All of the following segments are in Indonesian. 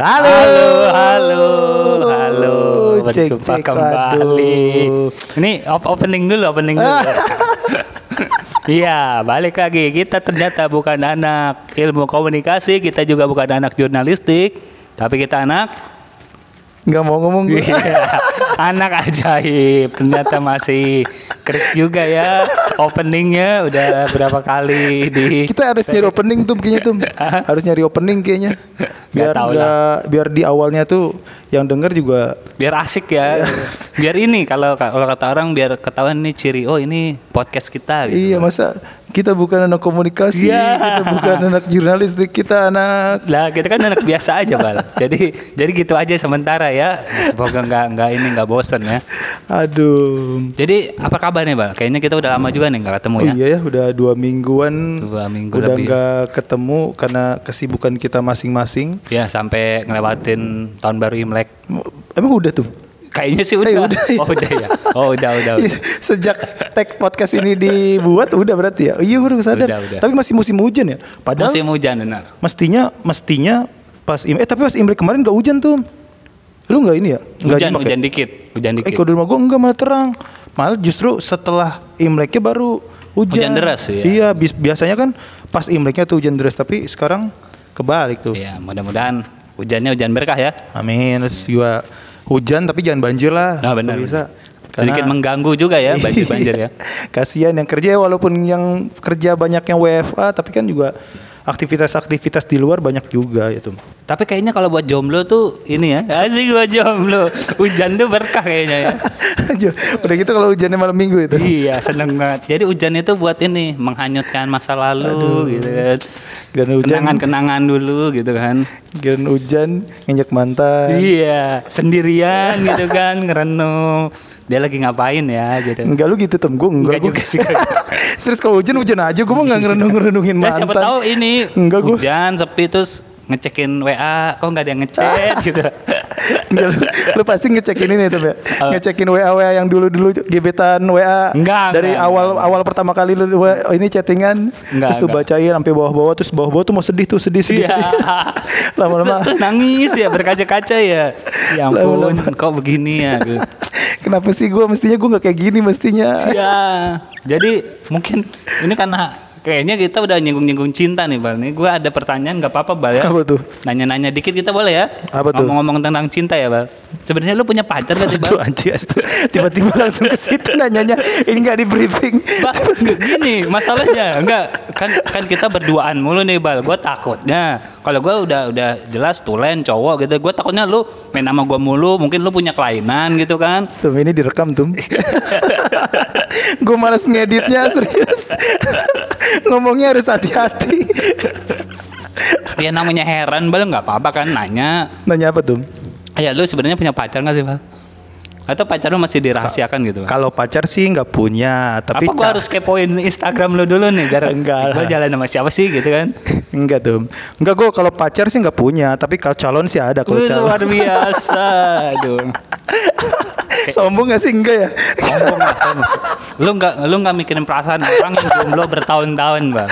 Halo. Halo, halo, halo. Berjumpa cek, kembali. waduh. Ini op- opening dulu, opening dulu. Iya, balik lagi. Kita ternyata bukan anak ilmu komunikasi, kita juga bukan anak jurnalistik, tapi kita anak Nggak mau ngomong gue. Iya, anak ajaib. Ternyata masih krik juga ya. Openingnya udah berapa kali di Kita harus nyari opening tuh kayaknya tuh. harus nyari opening kayaknya. Biar tahu nggak- biar di awalnya tuh yang denger juga biar asik ya. biar ini kalau kalau kata orang biar ketahuan nih ciri oh ini podcast kita gitu. Iya masa kita bukan anak komunikasi, Iya. kita bukan anak jurnalistik, kita anak Lah kita kan anak biasa aja bal. jadi jadi gitu aja sementara ya. Semoga nggak nggak ini nggak bosen ya. aduh. Jadi apa kabar nih bal? Kayaknya kita udah lama juga nih nggak ketemu Oh ya. iya ya, udah dua mingguan Dua minggu udah nggak ketemu karena kesibukan kita masing-masing. Ya sampai ngelewatin tahun baru Imlek. Emang udah tuh? Kayaknya sih udah. Eh, udah, ya. Oh udah ya. Oh udah udah. udah. Sejak tag podcast ini dibuat udah berarti ya. Iya gue udah sadar. Udah, udah. Tapi masih musim hujan ya. Padahal Musim hujan benar. mestinya mestinya pas eh tapi pas Imlek kemarin gak hujan tuh. Lu nggak ini ya? Nggak Hujan nyimak ya? hujan dikit, hujan Eh dikit. kalau di rumah gue enggak malah terang. Malah justru setelah Imleknya baru hujan. Hujan deras, ya? Iya, bis- biasanya kan pas Imleknya tuh hujan deras tapi sekarang kebalik tuh. Ya mudah-mudahan hujannya hujan berkah ya. Amin. Terus juga hujan tapi jangan banjir lah. Nah benar. Bisa. Sedikit Karena- mengganggu juga ya banjir-banjir ya. Kasihan yang kerja walaupun yang kerja banyak yang WFA tapi kan juga aktivitas-aktivitas di luar banyak juga itu. Tapi kayaknya kalau buat jomblo tuh ini ya asik buat jomblo. Hujan tuh berkah kayaknya ya. Udah gitu kalau hujannya malam minggu itu. iya seneng banget. Jadi hujan itu buat ini menghanyutkan masa lalu gitu kan. Gak hujan, Kenangan-kenangan dulu gitu kan. gak hujan nginjek mantan. Iya sendirian gitu kan ngerenung. Dia lagi ngapain ya gitu. Enggak lu gitu tem gue enggak, Enggak juga sih. Terus kalau hujan hujan aja gue mah nggak ngerenung ngerenungin Nah, mantan. siapa tahu ini Enggak, gua- hujan sepi terus ngecekin WA kok nggak ada yang ngechat gitu. Enggak, lu, pasti ngecekin ini tuh ya. Ngecekin WA WA yang dulu dulu gebetan WA Enggak, dari enggak, awal awal pertama kali lu WA ini chattingan Enggak, terus lu enggak. bacain sampai bawah-bawah terus bawah-bawah tuh mau sedih tuh sedih sedih. Iya. Lama-lama nangis ya berkaca-kaca ya. Ya ampun, Lama-lama. kok begini ya. gitu. kenapa sih gue mestinya gue nggak kayak gini mestinya. Ya, jadi mungkin ini karena kayaknya kita udah nyinggung-nyinggung cinta nih Bal. Nih gue ada pertanyaan nggak apa-apa Bal ya. Apa tuh? Nanya-nanya dikit kita boleh ya? Apa tuh? Ngomong-ngomong tentang cinta ya Bal. Sebenarnya lu punya pacar gak sih Aduh Bal? anjir astu. tiba-tiba langsung ke situ nanyanya ini nggak di briefing. Bal, gini masalahnya enggak kan kan kita berduaan mulu nih Bal. Gue takutnya kalau gue udah udah jelas tulen cowok gitu. Gue takutnya lu main sama gue mulu, mungkin lu punya kelainan gitu kan. Tuh ini direkam tuh. gue malas ngeditnya serius. Ngomongnya harus hati-hati. Ya namanya heran Bal nggak apa-apa kan nanya. Nanya apa tuh? Ya lu sebenarnya punya pacar gak sih Bal? Atau pacar lu masih dirahasiakan gitu? Kalau pacar sih nggak punya, tapi Apa gua ca- harus kepoin Instagram lu dulu nih? Biar Enggak Gua jalan sama siapa sih gitu kan? enggak tuh. Enggak gue kalau pacar sih nggak punya, tapi kalau calon sih ada kalau calon. luar biasa. Aduh. Sombong gak sih enggak ya? Sombong lah, sombong. Lu nggak lu nggak mikirin perasaan orang yang jomblo bertahun-tahun, Bang.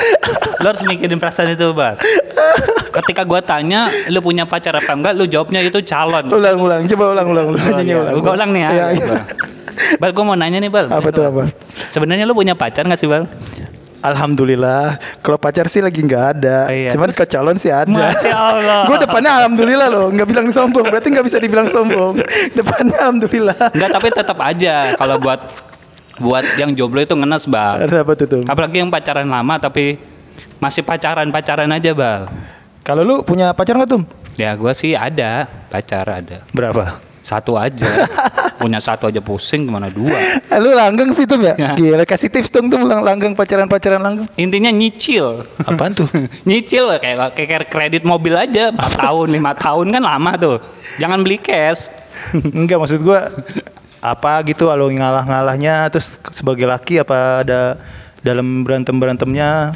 Lu harus mikirin perasaan itu, Bang. Ketika gua tanya, lu punya pacar apa enggak? Lu jawabnya itu calon. ulang ulang, coba ulang ulang, ulang Oh, nanyanya iya. ulang. Gua ulang nih ya. Iya, iya. Bal, gue mau nanya nih, Bal. Apa tuh apa? Sebenarnya lu punya pacar gak sih, Bal? Alhamdulillah, kalau pacar sih lagi nggak ada. Iya. Cuman ke calon sih ada. Masya Allah. gue depannya alhamdulillah loh, nggak bilang sombong. Berarti nggak bisa dibilang sombong. Depannya alhamdulillah. Enggak, tapi tetap aja kalau buat buat yang jomblo itu ngenes, Bal. Apa tuh? Apalagi yang pacaran lama tapi masih pacaran-pacaran aja, Bal. Kalau lu punya pacar nggak tuh? Ya gua sih ada, pacar ada. Berapa? Satu aja. Punya satu aja pusing gimana dua. Eh, lu langgeng sih tuh ya? Gila kasih tips dong tuh lang- langgeng pacaran-pacaran langgeng. Intinya nyicil. Apaan tuh? nyicil kayak kayak kredit mobil aja 4 tahun, lima tahun kan lama tuh. Jangan beli cash. Enggak maksud gua apa gitu kalau ngalah-ngalahnya terus sebagai laki apa ada dalam berantem-berantemnya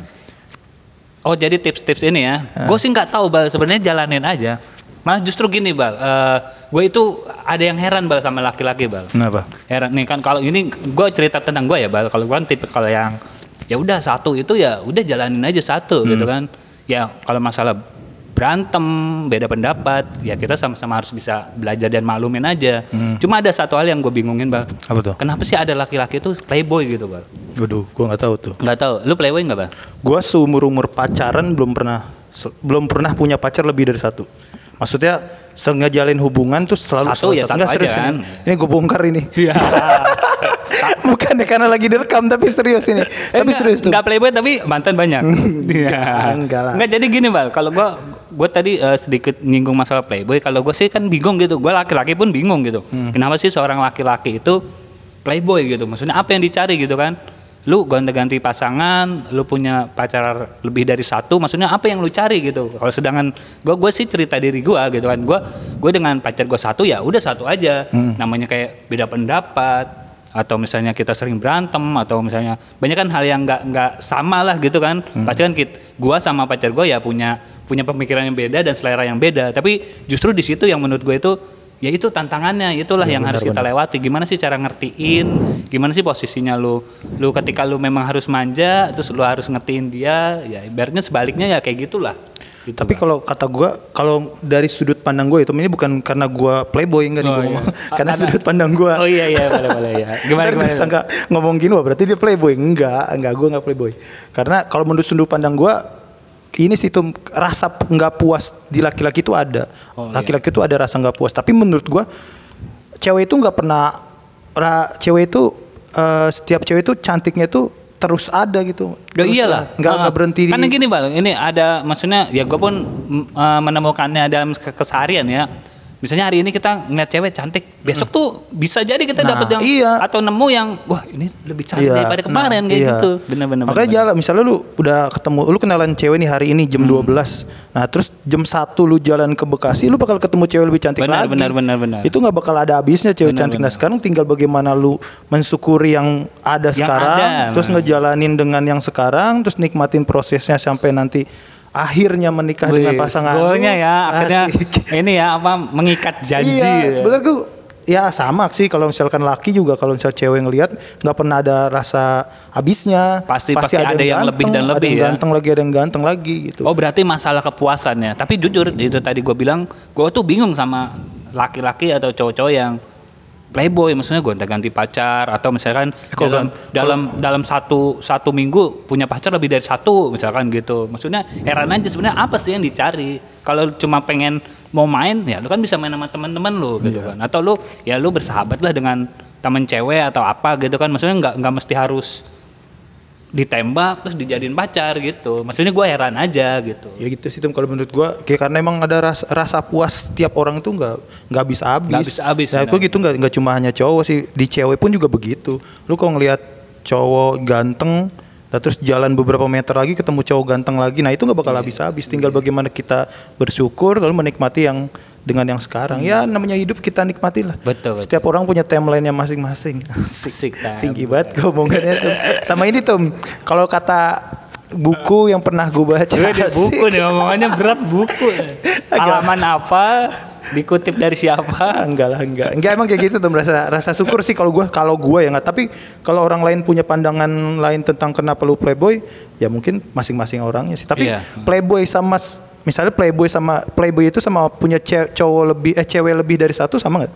Oh jadi tips-tips ini ya. Gue sih nggak tahu bal. Sebenarnya jalanin aja. Malah justru gini bal. gue itu ada yang heran bal sama laki-laki bal. Kenapa? Heran nih kan kalau ini gue cerita tentang gue ya bal. Kalau gue kan tipe kalau yang ya udah satu itu ya udah jalanin aja satu gitu kan. Ya kalau masalah berantem, beda pendapat, ya kita sama-sama harus bisa belajar dan maklumin aja. Cuma ada satu hal yang gue bingungin, Bang. Apa tuh? Kenapa sih ada laki-laki itu playboy gitu, Bang? Waduh, gua nggak tahu tuh. Nggak tahu. Lu playboy nggak, Bang? Gua seumur umur pacaran belum pernah belum pernah punya pacar lebih dari satu. Maksudnya sengajalin hubungan tuh selalu Satu selalu ya, satu Nggak, serius aja kan. Ini, ini gue bongkar ini. Iya. Bukan ya karena lagi direkam tapi serius ini. tapi serius tuh. Enggak playboy tapi mantan banyak. Iya. enggak lah. Enggak jadi gini, Bal. Kalau gua gua tadi eh, sedikit nyinggung masalah playboy, kalau gua sih kan bingung gitu. Gua laki-laki pun bingung gitu. Hmm. Kenapa sih seorang laki-laki itu playboy gitu? Maksudnya apa yang dicari gitu kan? Lu gonta-ganti pasangan, lu punya pacar lebih dari satu, maksudnya apa yang lu cari gitu? Kalau sedangkan gua gua sih cerita diri gua gitu kan. Gua gua dengan pacar gua satu ya udah satu aja. Hmm. Namanya kayak beda pendapat, atau misalnya kita sering berantem atau misalnya banyak kan hal yang nggak nggak sama lah gitu kan Hmm. pasti kan kita, gua sama pacar gua ya punya punya pemikiran yang beda dan selera yang beda tapi justru di situ yang menurut gue itu ya itu tantangannya itulah yang harus kita lewati. Gimana sih cara ngertiin? Gimana sih posisinya lu? Lu ketika lu memang harus manja terus lu harus ngertiin dia ya ibaratnya sebaliknya ya kayak gitulah. Gitu, Tapi kalau kata gua kalau dari sudut pandang gue itu ini bukan karena gua playboy enggak nih Oh, gua iya. Ah, karena sudut pandang gua. oh iya iya boleh boleh ya gimana gimana gua sangka ngomong gini wah berarti dia playboy. Enggak enggak gue enggak playboy. Karena kalau menurut sudut pandang gue ini sih tuh rasa nggak puas di laki-laki itu ada Oh, iya. laki-laki itu ada rasa nggak puas tapi menurut gue cewek itu nggak pernah ra- cewek itu eh, setiap cewek itu cantiknya itu terus ada gitu Ya Terus iyalah. ada. nggak Ah, nggak berhenti di Karena gini bang, ini ada maksudnya ya gue pun uh, menemukannya dalam ke- keseharian ya. Misalnya hari ini kita ngeliat cewek cantik, besok tuh bisa jadi kita Nah, dapat yang iya. atau nemu yang wah ini lebih cantik Iya, daripada kemarin nah, kayak iya. gitu. Bener-bener. Makanya bener-bener. jalan misalnya lu udah ketemu lu kenalan cewek nih hari ini Hmm. jam 12. Nah, terus jam 1 lu jalan ke Bekasi lu bakal ketemu cewek lebih cantik Benar, lagi. benar, benar, benar. Itu nggak bakal ada habisnya cewek Benar, cantik. benar. Nah, sekarang tinggal bagaimana lu mensyukuri yang ada Yang sekarang, ada, terus benar. ngejalanin dengan yang sekarang, terus nikmatin prosesnya sampai nanti akhirnya menikah dengan Wih, pasangan. goalnya lu. ya akhirnya Asik. ini ya apa mengikat janji. Iya, ya. sebenarnya gue ya sama sih kalau misalkan laki juga kalau misal cewek ngelihat nggak pernah ada rasa habisnya. Pasti- pasti ada yang lebih dan ada lebih yang ya. ganteng lagi, ada yang ganteng lagi gitu. Oh berarti masalah kepuasannya. Tapi jujur itu tadi gue bilang, gue tuh bingung sama laki-laki atau cowok-cowok yang playboy, maksudnya gonta-ganti pacar atau misalkan kalau dalam gan- dalam dalam satu satu minggu punya pacar lebih dari satu, misalkan gitu. Maksudnya heran aja sebenarnya apa sih yang dicari? Kalau cuma pengen mau main, ya lu kan bisa main sama teman-teman lu gitu Iya. kan. Atau lu ya lu bersahabat lah dengan temen cewek atau apa gitu kan. Maksudnya nggak nggak mesti harus ditembak terus dijadiin pacar gitu. Maksudnya gue heran aja gitu. Ya gitu sih Tom kalau menurut gua kayak karena emang ada rasa, rasa puas tiap orang itu nggak nggak bisa habis. Nggak bisa habis, Nah, gua gitu nggak nggak cuma hanya cowok sih di cewek pun juga begitu. Lu kalau ngelihat cowok ganteng Nah, terus jalan beberapa meter lagi ketemu cowok ganteng lagi. Nah, itu nggak bakal Iya. habis-habis. Tinggal bagaimana kita bersyukur lalu menikmati yang dengan yang sekarang. Ya namanya hidup kita nikmati lah. Betul, betul. Setiap orang punya timeline-nya masing-masing. Asik. Tinggi banget gue omongannya Tom. Sama ini Tom, kalau kata buku yang pernah gue baca. Gue di buku nih omongannya berat buku. Halaman apa? Dikutip dari siapa? Enggak lah enggak enggak emang kayak gitu tuh rasa rasa syukur sih kalau gue kalau gue ya nggak tapi kalau orang lain punya pandangan lain tentang kenapa lu playboy ya mungkin masing-masing orangnya sih tapi Iya. playboy sama misalnya playboy sama playboy itu sama punya cowok lebih eh cewek lebih dari satu sama nggak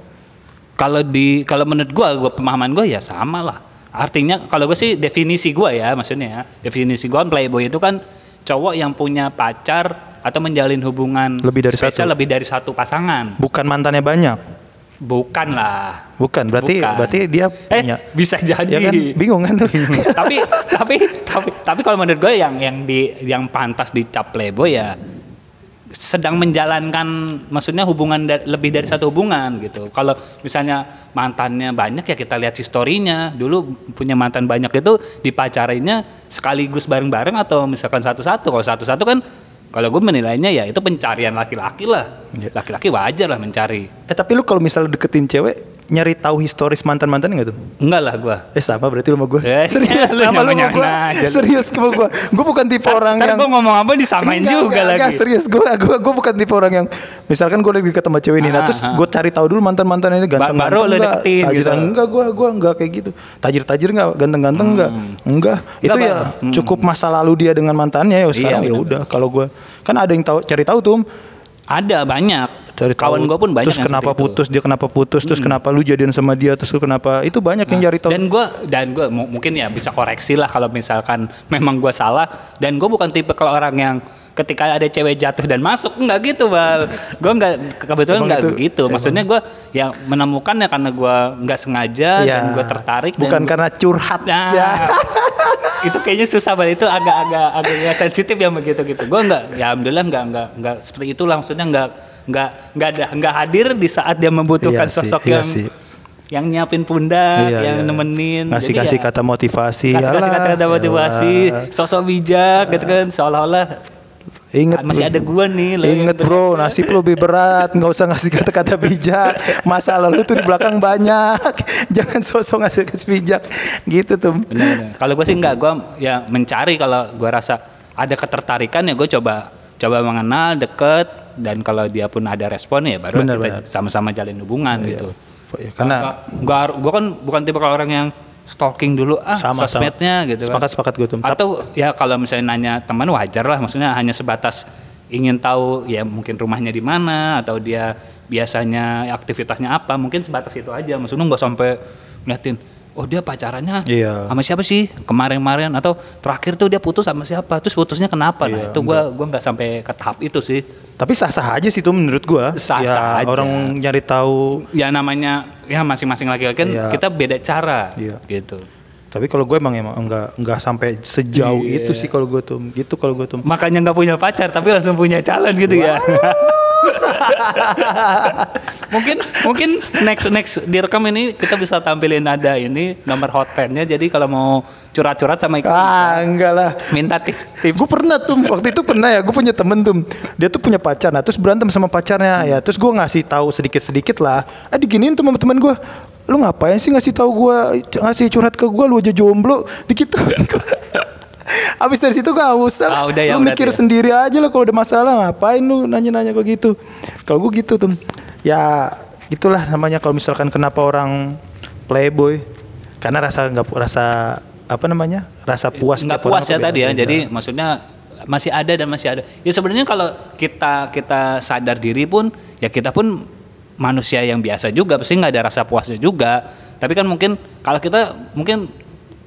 Kalau di kalau menurut gua, gua pemahaman gua ya sama lah. Artinya kalau gue sih definisi gua ya maksudnya ya. Definisi gua playboy itu kan cowok yang punya pacar atau menjalin hubungan Lebih dari spesial satu. lebih dari satu pasangan. bukan mantannya banyak Bukan lah. bukan berarti Bukan. berarti dia Eh, punya bisa jadi. ya kan bingung kan tuh tapi tapi tapi tapi kalau menurut gue yang yang di yang pantas dicap playboy ya sedang menjalankan maksudnya hubungan da- lebih dari satu hubungan gitu. Kalau misalnya mantannya banyak ya kita lihat historinya. Dulu punya mantan banyak itu dipacarinya sekaligus bareng-bareng atau misalkan satu-satu. Kalau satu-satu kan kalau gue menilainya ya itu pencarian laki-laki lah. Iya. Laki-laki wajar lah mencari. eh tapi lu kalau misalnya deketin cewek nyari tahu historis mantan mantan nggak tuh? Enggak lah gua. Eh sama berarti lu sama gue. Eh, Serius lu sama lu sama gue. lu. Serius sama gue. Gue bukan tipe orang yang gua ngomong apa disamain Enggak, juga enggak, lagi. enggak, serius gue gue gue bukan tipe orang yang misalkan gue lagi ketemu cewek ini, nah Ah, terus ah. gue cari tahu dulu mantan mantan ini ganteng baru ganteng lu enggak, deketin tajir gitu. enggak gue gue enggak kayak gitu, tajir tajir enggak, ganteng ganteng enggak, enggak, itu Enggak, ya. Hmm. cukup masa lalu dia dengan mantannya ya sekarang ya benar. udah kalau gue kan ada yang tahu cari tahu tuh Ada banyak. cari tahu Kawan gua pun banyak terus kenapa seperti itu. putus dia kenapa putus terus kenapa lu jadian sama dia terus lu kenapa itu banyak yang cari tahu Dan gue dan gue mungkin ya bisa koreksi lah kalau misalkan memang gue salah. Dan gue bukan tipe kalau orang yang ketika ada cewek jatuh dan masuk nggak gitu bal. Gue nggak kebetulan nggak itu- begitu. Maksudnya gue yang menemukannya karena gue nggak sengaja dan Ya, gue tertarik. dan bukan gua- karena curhat Nah, ya itu kayaknya susah banget itu agak-agak agak sensitif ya begitu gitu. Gue nggak, ya alhamdulillah nggak nggak nggak seperti itu lah. Maksudnya nggak nggak nggak ada nggak hadir di saat dia membutuhkan Iya sih, sosok iya yang sih. yang nyiapin pundak, Iya, yang iya. nemenin, ngasih Jadi kasih ya, kata motivasi kasih kasih Alah, kata-kata motivasi, sosok bijak gitu kan, seolah-olah Ingat masih bro. ada gua nih. lo Ingat bro, nasib lu lebih berat, nggak usah ngasih kata-kata bijak. Masalah lu tuh di belakang banyak. Jangan sosok ngasih kata bijak. Gitu tuh. Kalau gue sih enggak, gue ya mencari kalau gue rasa ada ketertarikan ya gue coba coba mengenal, deket dan kalau dia pun ada respon ya baru Benar, kita sama-sama jalin hubungan gitu. Ya, karena Gua gue kan bukan tipe orang yang stalking dulu ah sama sosmednya sama. gitu kan. Sepakat sepakat gue tuh. Atau ya kalau misalnya nanya teman wajar lah, maksudnya hanya sebatas ingin tahu ya mungkin rumahnya di mana atau dia biasanya aktivitasnya apa, mungkin sebatas itu aja. Maksudnya nggak sampai ngeliatin, oh dia pacarannya Iya. sama siapa sih kemarin-kemarin atau terakhir tuh dia putus sama siapa, terus putusnya kenapa? Iya, nah itu gua gua nggak sampai ke tahap itu sih. Tapi sah-sah aja sih tuh menurut gua. Sah-sah ya, aja. Orang nyari tahu. Ya namanya ya masing-masing laki-laki kan Iya. kita beda cara Iya. gitu. Tapi kalau gue emang emang enggak enggak sampai sejauh Iya. itu sih kalau gue tuh. Gitu kalau gue tuh. Makanya nggak punya pacar tapi langsung punya calon gitu ya. mungkin mungkin next next direkam ini kita bisa tampilin ada ini nomor hotline-nya jadi kalau mau curhat-curhat sama Ika Ah, enggak lah. minta tips-tips. Gue pernah tuh waktu itu pernah ya gue punya temen tuh. Dia tuh punya pacar. Nah terus berantem sama pacarnya. Ya terus gue ngasih tahu sedikit sedikit lah. Ah diginiin tuh sama teman gue lu ngapain sih ngasih tahu gue ngasih curhat ke gue lu aja jomblo. Dikit Abis dari situ gak usah lah. Ah, udah ya lu mikir ya. sendiri aja lah kalau ada masalah ngapain lu nanya-nanya kok gitu. Kalau gue gitu tuh. Ya itulah namanya kalau misalkan kenapa orang playboy karena rasa nggak rasa apa namanya rasa puas nggak puas ya tadi ya beda-beda. jadi maksudnya masih ada dan masih ada ya sebenarnya kalau kita kita sadar diri pun ya kita pun manusia yang biasa juga pasti nggak ada rasa puasnya juga tapi kan mungkin kalau kita mungkin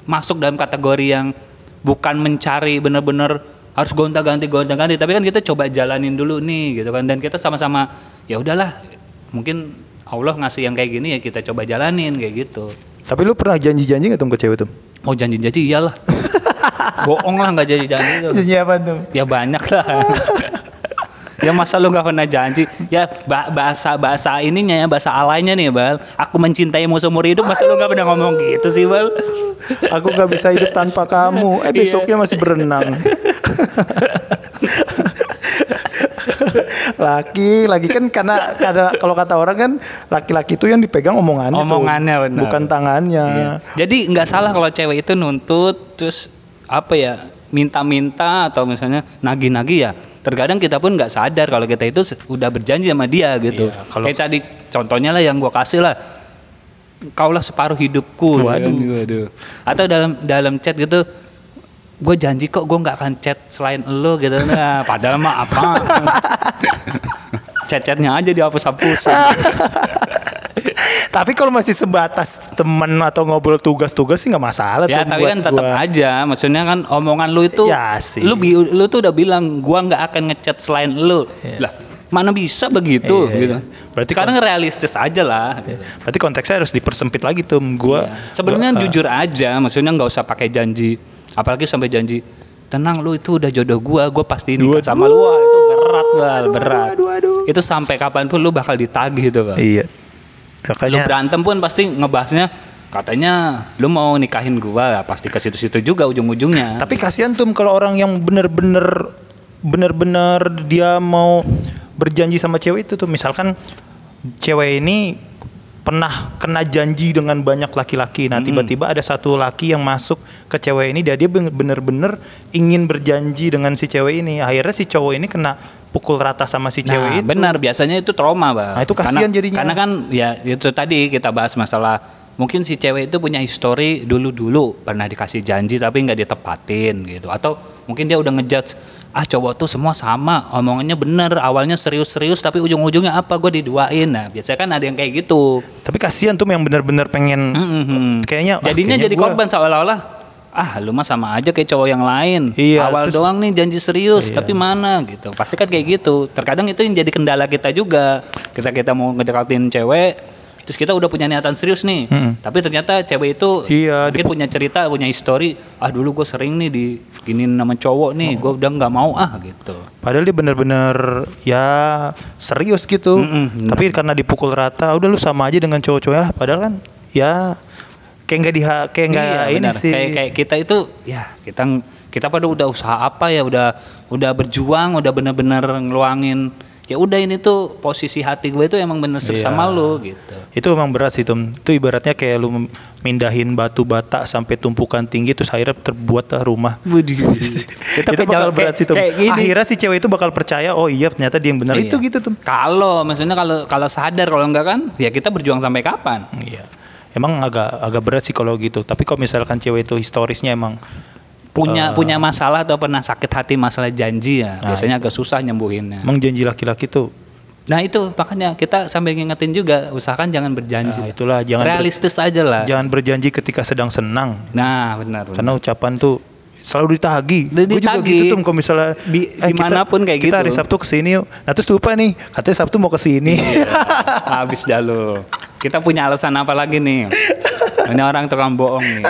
masuk dalam kategori yang bukan mencari benar-benar harus gonta-ganti gonta-ganti tapi kan kita coba jalanin dulu nih gitu kan dan kita sama-sama ya udahlah mungkin Allah ngasih yang kayak gini ya kita coba jalanin kayak gitu Tapi lu pernah janji-janji gak tuh ke cewek tuh? mau janji-janji iyalah bohong lah nggak janji-janji itu Janji apa tuh? Ya banyak lah. ya masa lu nggak pernah janji? Ya ba- bahasa bahasa ininya ya bahasa alainya nih bal. Aku mencintaimu seumur hidup. Masa lu nggak pernah ngomong gitu sih bal? Aku gak bisa hidup tanpa kamu. Eh besoknya masih berenang. laki, lagi kan karena kada, kalau kata orang kan laki-laki itu yang dipegang omongannya, tuh, Omongannya, benar. bukan tangannya. Jadi nggak salah kalau cewek itu nuntut terus apa ya minta-minta atau misalnya nagih-nagih ya. Terkadang kita pun nggak sadar kalau kita itu udah berjanji sama dia gitu. Iya, kalau- Kayak tadi contohnya lah yang gua kasih lah. Kaulah separuh hidupku. Waduh. Waduh. Atau dalam dalam chat gitu gue janji kok gue nggak akan chat selain lo gitu nah padahal mah apa chat-chatnya aja dihapus-hapus Tapi kalau masih sebatas teman atau ngobrol tugas-tugas sih nggak masalah ya tuh tapi kan tetap gua. aja maksudnya kan omongan lu itu Ya sih. lu lu tuh udah bilang gua nggak akan ngechat selain lu lah mana bisa begitu Iya, gitu iya. Berarti sekarang realistis aja lah Berarti konteksnya harus dipersempit lagi tuh. Gua sebenarnya gua- jujur aja maksudnya nggak usah pakai janji apalagi sampai janji tenang lu itu udah jodoh gua gua pasti nikah sama lu itu berat bal berat aduh, aduh. itu sampai kapan pun lu bakal ditagih itu bal Iya. Lu Makanya berantem pun pasti ngebahasnya katanya lu mau nikahin gua. Pasti ke situ-situ juga ujung-ujungnya. Tapi kasihan tuh kalau orang yang bener-bener bener-bener dia mau berjanji sama cewek itu tuh. Misalkan cewek ini pernah kena janji dengan banyak laki-laki. Nah, tiba-tiba ada satu laki yang masuk ke cewek ini dia dia ben- bener-bener ingin berjanji dengan si cewek ini. Akhirnya si cowok ini kena pukul rata sama si Nah, cewek itu. benar biasanya itu trauma, Bang. Nah, itu kasihan jadinya. Karena kan ya itu tadi kita bahas masalah mungkin si cewek itu punya histori dulu-dulu pernah dikasih janji tapi nggak ditepatin gitu. Atau mungkin dia udah ngejudge ah cowok tuh semua sama, omongannya bener, awalnya serius-serius tapi ujung-ujungnya apa gue diduain. Nah, biasanya kan ada yang kayak gitu. Tapi kasihan tuh yang bener-bener pengen Mhm. kayaknya ah, Jadinya kayaknya jadi gua- korban seolah-olah ah lu mah sama aja kayak cowok yang lain. Iya, Awal terus- doang nih janji serius tapi mana gitu. Pasti kan kayak gitu. Terkadang itu yang jadi kendala kita juga. Kita kita mau ngedekatin cewek terus kita udah punya niatan serius nih. Tapi ternyata cewek itu Iya, mungkin punya cerita, punya histori. Ah dulu gue sering nih diginin nama cowok nih, gue udah nggak mau ah gitu. Padahal dia bener-bener ya serius gitu. Mm-mm, Tapi karena dipukul rata, udah lu sama aja dengan cowok-cowoknya lah. Padahal kan ya kayak nggak diha kayak nggak Iya, ini benar. sih. Kayak kayak kita itu ya kita kita pada udah usaha apa ya udah udah berjuang udah bener-bener ngeluangin ya udah ini tuh posisi hati gue itu emang bener serius Iya. sama lu gitu. Itu emang berat sih Tum. Itu ibaratnya kayak lu mindahin batu bata sampai tumpukan tinggi terus akhirnya terbuat rumah. Kita itu bakal berat sih gini. Akhirnya si cewek itu bakal percaya oh iya ternyata dia yang benar. Iya. Itu gitu Tum. Kalau maksudnya kalau kalau sadar kalau enggak kan ya kita berjuang sampai kapan? Iya. Emang agak agak berat sih kalau gitu. Tapi kalau misalkan cewek itu historisnya emang Punya punya masalah atau pernah sakit hati masalah janji ya Nah, biasanya agak susah nyembuhinnya. emang janji laki-laki tuh Nah itu makanya kita sambil ngingetin juga usahakan jangan berjanji. Nah, itulah jangan ber- realistis aja lah. jangan berjanji ketika sedang senang. Nah benar. benar. Karena ucapan tuh selalu ditagi. Di- Gue juga ditagi. gitu tuh kalau misalnya Di- kita- di mana pun kayak Kita hari gitu. Sabtu ke sini yuk. Nah terus lupa nih, katanya Sabtu mau ke sini. Habis dah. Kita punya alasan apa lagi nih? Ini orang tukang bohong nih.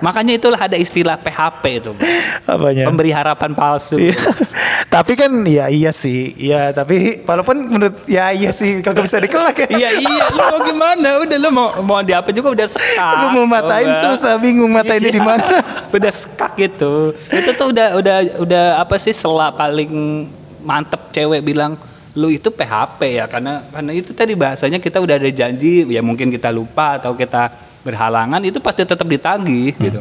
Makanya itulah ada istilah PHP itu. Apanya? Pemberi harapan palsu. Iya. tapi kan ya iya sih. Ya tapi walaupun menurut ya iya sih kagak bisa dikelak ya. Iya iya, lu mau gimana? Udah lu mau mau di apa juga udah sekak. Gue mau matain Udah. susah bingung matainnya di Iya. mana. udah sekak gitu. Itu tuh udah udah udah apa sih sela paling mantep cewek bilang lu itu PHP ya karena karena itu tadi bahasanya kita udah ada janji ya mungkin kita lupa atau kita berhalangan itu pasti tetap ditagih Hmm. gitu.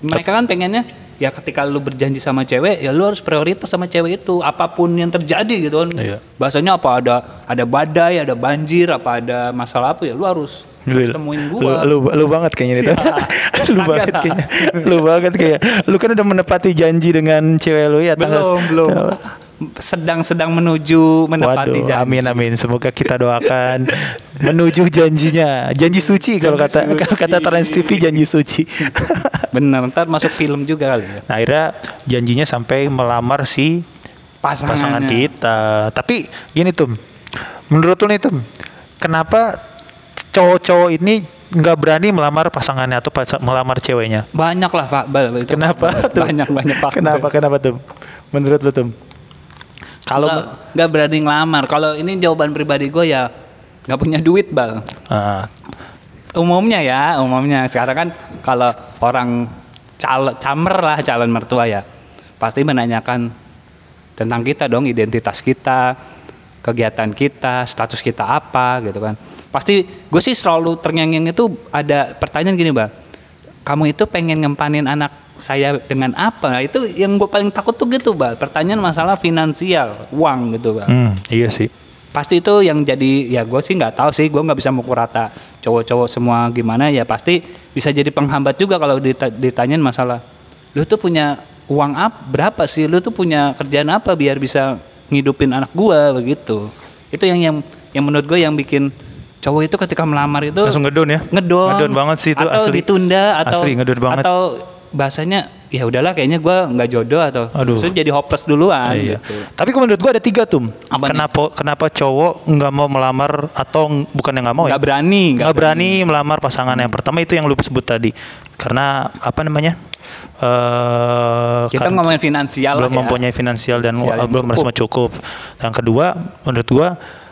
Mereka kan pengennya ya ketika lu berjanji sama cewek ya lu harus prioritas sama cewek itu apa pun yang terjadi gitu kan. Iya. Bahasanya apa ada ada badai, ada banjir, apa ada masalah apa ya lu harus harus temuin Lu, gua. lu, lu banget kayaknya itu. lu Kagak banget lah. kayaknya. Lu banget kayak. Lu kan udah menepati janji dengan cewek lu ya tanggal belum belum sedang-sedang menuju menepati Waduh, janji. amin amin. Semoga kita doakan menuju janjinya. Janji suci kalau kata suci. kalau kata Trans TV janji suci. Bener, ntar masuk film juga kali ya. nah, akhirnya janjinya sampai melamar si Pasangannya. pasangan kita. Tapi gini tuh, menurut lu nih tuh, kenapa cowok-cowok ini nggak berani melamar pasangannya atau pas- melamar ceweknya? Banyak lah Pak. Kenapa tuh? Banyak banyak faktor. Kenapa kenapa tuh? Menurut lu tuh? Kalau nggak berani ngelamar. Kalau ini jawaban pribadi gue ya nggak punya duit bal. Ah, Umumnya ya, umumnya sekarang kan kalau orang cal camer lah calon mertua ya pasti menanyakan tentang kita dong identitas kita kegiatan kita status kita apa gitu kan pasti gue sih selalu terngiang itu ada pertanyaan gini bang kamu itu pengen ngempanin anak saya dengan apa nah, itu yang gue paling takut tuh gitu bang pertanyaan masalah finansial uang gitu bang hmm, iya sih. pasti itu yang jadi ya gue sih nggak tahu sih gue nggak bisa mukul rata cowok-cowok semua gimana ya pasti bisa jadi penghambat juga kalau dita- ditanyain masalah lu tuh punya uang apa berapa sih lu tuh punya kerjaan apa biar bisa ngidupin anak gua begitu itu yang yang yang menurut gue yang bikin cowok itu ketika melamar itu Langsung ngedon ya? ngedon Ngedon banget sih itu atau asli. ditunda atau Asli ngedon banget. atau bahasanya ya udahlah kayaknya gua nggak jodoh atau Aduh. jadi hopeless duluan Iya. gitu. Tapi kalau menurut gua ada tiga tuh. Apa nih? kenapa kenapa cowok nggak mau melamar atau bukan yang nggak mau nggak ya? berani Nggak berani melamar pasangan yang pertama itu yang lu sebut tadi. Karena apa namanya? eh kita kan- ngomongin finansial belum ya. mempunyai finansial dan Finansial yang belum merasa cukup. Yang kedua, menurut gua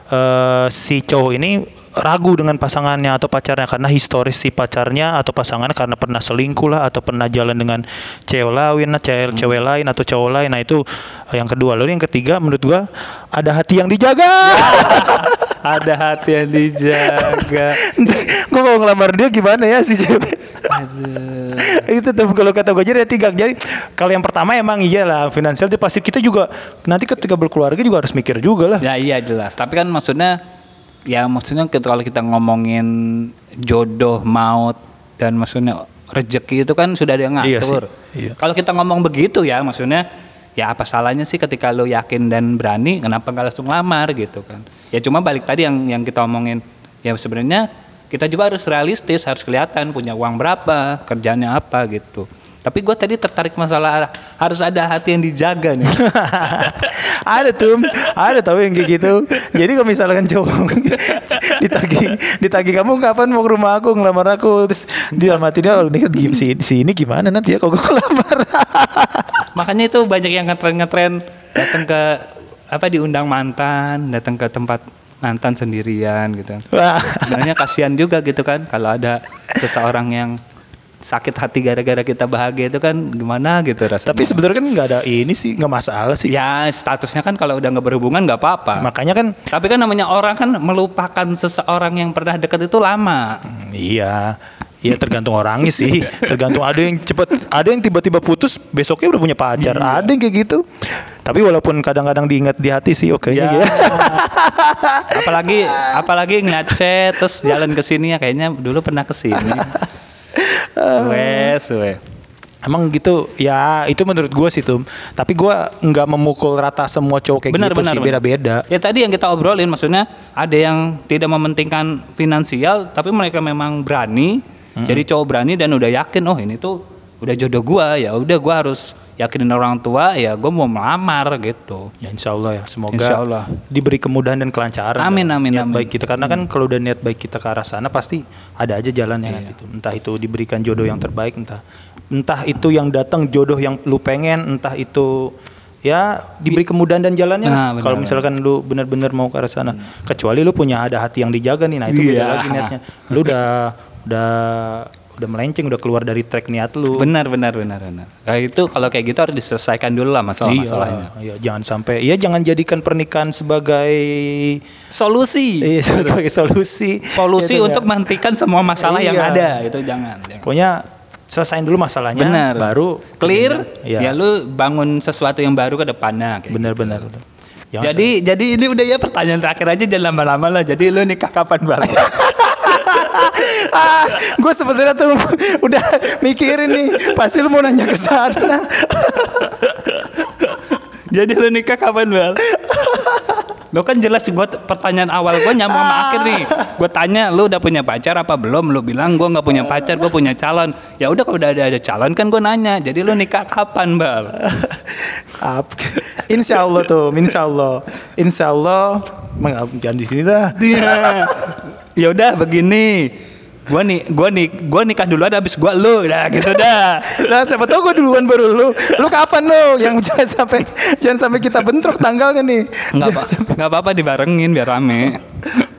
eh, si cowok ini ragu dengan pasangannya atau pacarnya karena historis si pacarnya atau pasangannya karena pernah selingkuh lah atau pernah jalan dengan cewek lain, cewek Hmm. cewek lain atau cowok lain. Nah itu yang kedua. Lalu yang ketiga menurut gua ada hati yang dijaga. ada hati yang dijaga. gue mau ngelamar dia gimana ya si cewek Aduh. itu tuh kalau kata gue jadi ada tiga jadi kalau yang pertama emang iyalah finansial itu pasti kita juga nanti ketika berkeluarga juga harus mikir juga lah Ya iya jelas. Tapi kan maksudnya ya maksudnya kita- kalau kita ngomongin jodoh, maut dan maksudnya rezeki itu kan sudah ada yang Iya ngatur. sih, iya. Kalau kita ngomong begitu ya maksudnya ya apa salahnya sih ketika lo yakin dan berani kenapa nggak langsung lamar gitu kan. Ya cuma balik tadi yang yang kita omongin ya sebenarnya kita juga harus realistis, harus kelihatan punya uang berapa, kerjanya apa gitu. Tapi gue tadi tertarik masalah harus ada hati yang dijaga nih. ada tuh ada tahu yang kayak gitu. Jadi kalau misalkan cowok ditagi ditagi kamu kapan mau ke rumah aku? Ngelamar aku? Terus di dalam hatinya oh ini kan si, si ini gimana nanti ya? Kalau gue ngelamar? Makanya itu banyak yang ngetren-ngetren. Datang ke apa diundang mantan, datang ke tempat mantan sendirian gitu. Wah. Sebenarnya kasihan juga gitu kan kalau ada seseorang yang sakit hati gara-gara kita bahagia itu kan gimana gitu rasanya. tapi sebenarnya kan nggak ada ini sih nggak masalah sih ya statusnya kan kalau udah nggak berhubungan nggak apa-apa. makanya kan Tapi kan namanya orang kan melupakan seseorang yang pernah dekat itu lama. Iya, iya tergantung orangnya sih. Tergantung ada yang cepet, ada yang tiba-tiba putus, besoknya udah punya pacar. Ada yang kayak gitu. Tapi walaupun kadang-kadang diingat di hati sih, oke Ya. ya. apalagi apalagi ngechat terus jalan ke sini ya kayaknya dulu pernah ke sini. Suwe, suwe. Emang gitu, ya itu menurut gue sih tuh. Tapi gue nggak memukul rata semua cowok kayak Benar, gitu benar, sih, beda-beda. Ya tadi yang kita obrolin maksudnya ada yang tidak mementingkan finansial tapi mereka memang berani. Jadi cowok berani dan udah yakin oh ini tuh udah jodoh gua ya udah gua harus yakinin orang tua ya gua mau melamar gitu. Ya insya Allah ya, semoga Insya Allah. diberi kemudahan dan kelancaran. Amin, amin, niat amin. Baik kita karena kan kalau udah niat baik kita ke arah sana pasti ada aja jalannya Iya. nanti tuh. Entah itu diberikan jodoh yang terbaik, entah entah itu yang datang jodoh yang lu pengen, entah itu ya diberi kemudahan dan jalannya. Nah, benar, kalau misalkan lu benar-benar mau ke arah sana, kecuali lu punya ada hati yang dijaga nih, nah itu beda Iya. lagi niatnya. Lu udah udah udah melenceng, udah keluar dari track niat lu. Benar benar benar benar. Nah, itu kalau kayak gitu harus diselesaikan dulu lah masalah-masalahnya. Iya, iya, jangan sampai, ya jangan jadikan pernikahan sebagai Solusi. Iya sebagai solusi. Solusi Gitu, untuk ya. menghentikan semua masalah yang Iya. ada itu jangan. jangan. Pokoknya selesain dulu masalahnya. Benar. Baru clear. Iya. Ya lu bangun sesuatu yang baru ke depannya. Benar-benar. Jangan Jadi jadi ini udah ya pertanyaan terakhir aja jangan lama-lama lah. Jadi lu nikah kapan bang? ah, gue sebenarnya tuh udah mikirin nih. Pasti lu mau nanya ke sana. Jadi lu nikah kapan bang? Lo kan jelas gue pertanyaan awal gue nyambung sama akhir nih. Gue tanya lu udah punya pacar apa belum? Lu bilang gue nggak punya pacar, gue punya calon. Ya udah kalau udah ada ada calon kan gue nanya. Jadi lu nikah kapan bang? Ap. Insya Allah tuh, insya Allah, insya Allah. Jangan di sini dah. Iya. ya udah begini. Gua nih, gua nih, gua nikah duluan habis gua lu, dah gitu dah. Nah, siapa tahu gue duluan baru lu. Lu kapan lu? Yang jangan sampai jangan sampai kita bentrok tanggalnya nih. Nggak apa, nggak apa-apa dibarengin biar rame.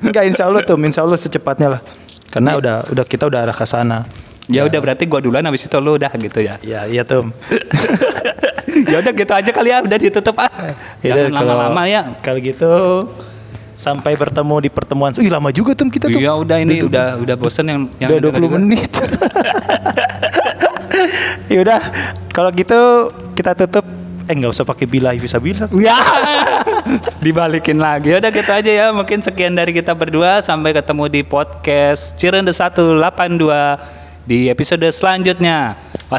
Enggak, insya Allah tuh, insya Allah secepatnya lah. Karena udah udah kita udah arah ke sana. Ya udah berarti gua duluan habis itu lu udah gitu ya. Ya, iya tuh. ya udah gitu aja kali ya, udah ditutup ah. Yaudah, Jangan lama-lama ya. Kalau gitu sampai bertemu di pertemuan. Ih lama juga tuh kita tuh. Iya udah ini udah udah bosen yang yang Udah 20 menit. ya udah, kalau gitu kita tutup. Eh nggak usah pakai bilahi bisa bilang. Ya, dibalikin lagi. Udah gitu aja ya. Mungkin sekian dari kita berdua. Sampai ketemu di podcast Cirende 182 di episode selanjutnya.